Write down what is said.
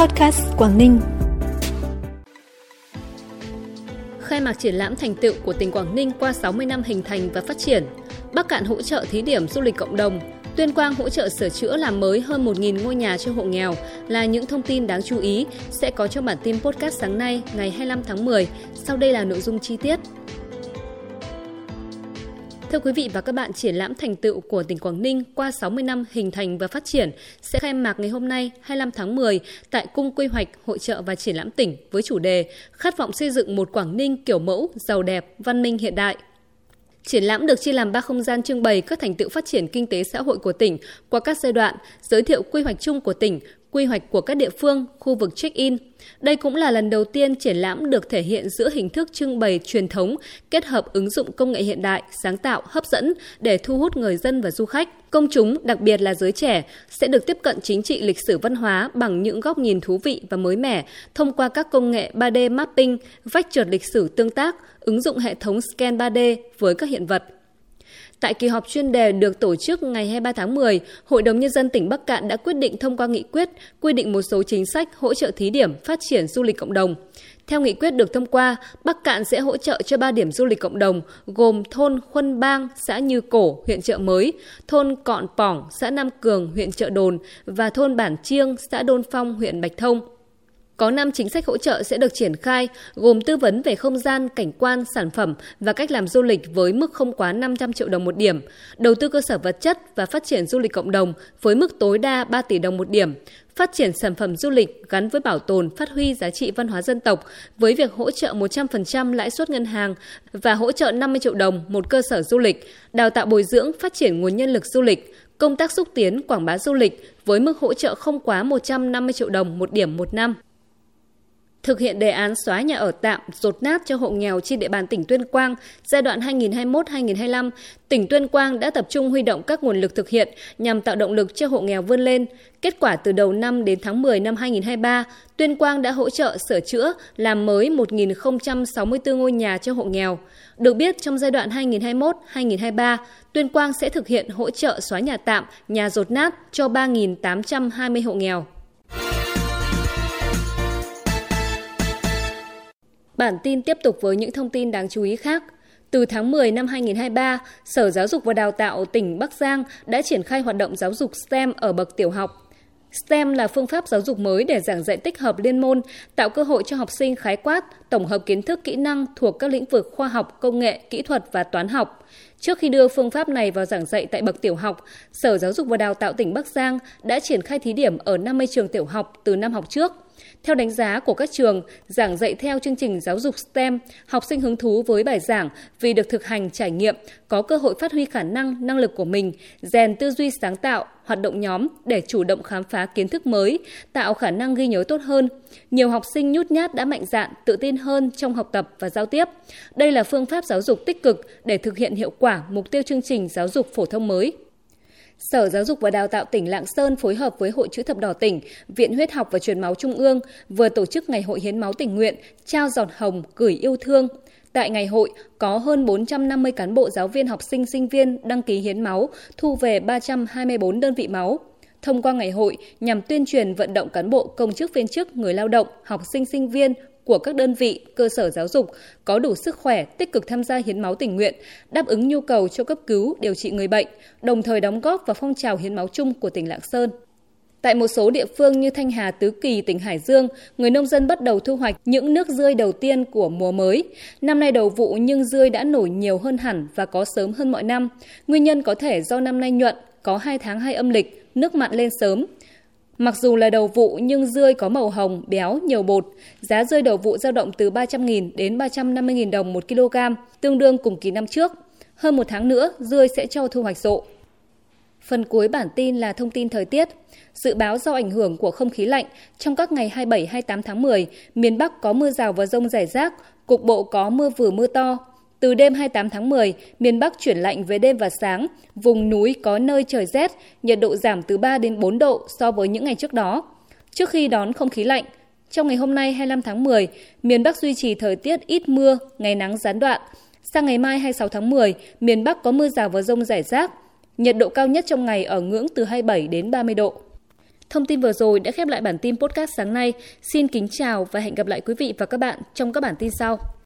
Podcast Quảng Ninh. Khai mạc triển lãm thành tựu của tỉnh Quảng Ninh qua 60 năm hình thành và phát triển. Bắc Cạn hỗ trợ thí điểm du lịch cộng đồng. Tuyên Quang hỗ trợ sửa chữa làm mới hơn 1.000 ngôi nhà cho hộ nghèo là những thông tin đáng chú ý, sẽ có trong bản tin podcast sáng nay, ngày 25 tháng 10. Sau đây là nội dung chi tiết. Thưa quý vị và các bạn, triển lãm thành tựu của tỉnh Quảng Ninh qua 60 năm hình thành và phát triển sẽ khai mạc ngày hôm nay 25 tháng 10 tại Cung Quy hoạch Hội trợ và Triển lãm tỉnh với chủ đề Khát vọng xây dựng một Quảng Ninh kiểu mẫu, giàu đẹp, văn minh hiện đại. Triển lãm được chia làm 3 không gian trưng bày các thành tựu phát triển kinh tế xã hội của tỉnh qua các giai đoạn, giới thiệu quy hoạch chung của tỉnh, quy hoạch của các địa phương, khu vực check-in. Đây cũng là lần đầu tiên triển lãm được thể hiện giữa hình thức trưng bày truyền thống kết hợp ứng dụng công nghệ hiện đại, sáng tạo, hấp dẫn để thu hút người dân và du khách. Công chúng, đặc biệt là giới trẻ, sẽ được tiếp cận chính trị lịch sử văn hóa bằng những góc nhìn thú vị và mới mẻ thông qua các công nghệ 3D mapping, vách trượt lịch sử tương tác, ứng dụng hệ thống scan 3D với các hiện vật. Tại kỳ họp chuyên đề được tổ chức ngày 23 tháng 10, Hội đồng Nhân dân tỉnh Bắc Cạn đã quyết định thông qua nghị quyết quy định một số chính sách hỗ trợ thí điểm phát triển du lịch cộng đồng. Theo nghị quyết được thông qua, Bắc Cạn sẽ hỗ trợ cho 3 điểm du lịch cộng đồng gồm thôn Khuân Bang, xã Như Cổ, huyện Chợ Mới, thôn Cọn Pỏng, xã Nam Cường, huyện Chợ Đồn và thôn Bản Chiêng, xã Đôn Phong, huyện Bạch Thông. Có 5 chính sách hỗ trợ sẽ được triển khai, gồm tư vấn về không gian, cảnh quan, sản phẩm và cách làm du lịch với mức không quá 500 triệu đồng một điểm, đầu tư cơ sở vật chất và phát triển du lịch cộng đồng với mức tối đa 3 tỷ đồng một điểm, phát triển sản phẩm du lịch gắn với bảo tồn, phát huy giá trị văn hóa dân tộc với việc hỗ trợ 100% lãi suất ngân hàng và hỗ trợ 50 triệu đồng một cơ sở du lịch, đào tạo bồi dưỡng, phát triển nguồn nhân lực du lịch, công tác xúc tiến quảng bá du lịch với mức hỗ trợ không quá 150 triệu đồng một điểm một năm thực hiện đề án xóa nhà ở tạm, rột nát cho hộ nghèo trên địa bàn tỉnh Tuyên Quang giai đoạn 2021-2025, tỉnh Tuyên Quang đã tập trung huy động các nguồn lực thực hiện nhằm tạo động lực cho hộ nghèo vươn lên. Kết quả từ đầu năm đến tháng 10 năm 2023, Tuyên Quang đã hỗ trợ sửa chữa, làm mới 1.064 ngôi nhà cho hộ nghèo. Được biết, trong giai đoạn 2021-2023, Tuyên Quang sẽ thực hiện hỗ trợ xóa nhà tạm, nhà rột nát cho 3.820 hộ nghèo. Bản tin tiếp tục với những thông tin đáng chú ý khác. Từ tháng 10 năm 2023, Sở Giáo dục và Đào tạo tỉnh Bắc Giang đã triển khai hoạt động giáo dục STEM ở bậc tiểu học. STEM là phương pháp giáo dục mới để giảng dạy tích hợp liên môn, tạo cơ hội cho học sinh khái quát, tổng hợp kiến thức kỹ năng thuộc các lĩnh vực khoa học, công nghệ, kỹ thuật và toán học. Trước khi đưa phương pháp này vào giảng dạy tại bậc tiểu học, Sở Giáo dục và Đào tạo tỉnh Bắc Giang đã triển khai thí điểm ở 50 trường tiểu học từ năm học trước – theo đánh giá của các trường, giảng dạy theo chương trình giáo dục STEM, học sinh hứng thú với bài giảng vì được thực hành trải nghiệm, có cơ hội phát huy khả năng, năng lực của mình, rèn tư duy sáng tạo, hoạt động nhóm để chủ động khám phá kiến thức mới, tạo khả năng ghi nhớ tốt hơn. Nhiều học sinh nhút nhát đã mạnh dạn, tự tin hơn trong học tập và giao tiếp. Đây là phương pháp giáo dục tích cực để thực hiện hiệu quả mục tiêu chương trình giáo dục phổ thông mới. Sở Giáo dục và Đào tạo tỉnh Lạng Sơn phối hợp với Hội chữ thập đỏ tỉnh, Viện Huyết học và Truyền máu Trung ương vừa tổ chức Ngày hội hiến máu tình nguyện, trao giọt hồng gửi yêu thương. Tại ngày hội, có hơn 450 cán bộ giáo viên học sinh sinh viên đăng ký hiến máu, thu về 324 đơn vị máu. Thông qua ngày hội nhằm tuyên truyền vận động cán bộ công chức viên chức, người lao động, học sinh sinh viên của các đơn vị, cơ sở giáo dục có đủ sức khỏe tích cực tham gia hiến máu tình nguyện, đáp ứng nhu cầu cho cấp cứu, điều trị người bệnh, đồng thời đóng góp vào phong trào hiến máu chung của tỉnh Lạng Sơn. Tại một số địa phương như Thanh Hà, Tứ Kỳ, tỉnh Hải Dương, người nông dân bắt đầu thu hoạch những nước dươi đầu tiên của mùa mới. Năm nay đầu vụ nhưng dươi đã nổi nhiều hơn hẳn và có sớm hơn mọi năm. Nguyên nhân có thể do năm nay nhuận, có 2 tháng hai âm lịch, nước mặn lên sớm, Mặc dù là đầu vụ nhưng dươi có màu hồng, béo, nhiều bột. Giá dươi đầu vụ dao động từ 300.000 đến 350.000 đồng 1 kg, tương đương cùng kỳ năm trước. Hơn một tháng nữa, dươi sẽ cho thu hoạch rộ. Phần cuối bản tin là thông tin thời tiết. Dự báo do ảnh hưởng của không khí lạnh, trong các ngày 27-28 tháng 10, miền Bắc có mưa rào và rông rải rác, cục bộ có mưa vừa mưa to, từ đêm 28 tháng 10, miền Bắc chuyển lạnh về đêm và sáng, vùng núi có nơi trời rét, nhiệt độ giảm từ 3 đến 4 độ so với những ngày trước đó. Trước khi đón không khí lạnh, trong ngày hôm nay 25 tháng 10, miền Bắc duy trì thời tiết ít mưa, ngày nắng gián đoạn. Sang ngày mai 26 tháng 10, miền Bắc có mưa rào và rông rải rác. Nhiệt độ cao nhất trong ngày ở ngưỡng từ 27 đến 30 độ. Thông tin vừa rồi đã khép lại bản tin podcast sáng nay. Xin kính chào và hẹn gặp lại quý vị và các bạn trong các bản tin sau.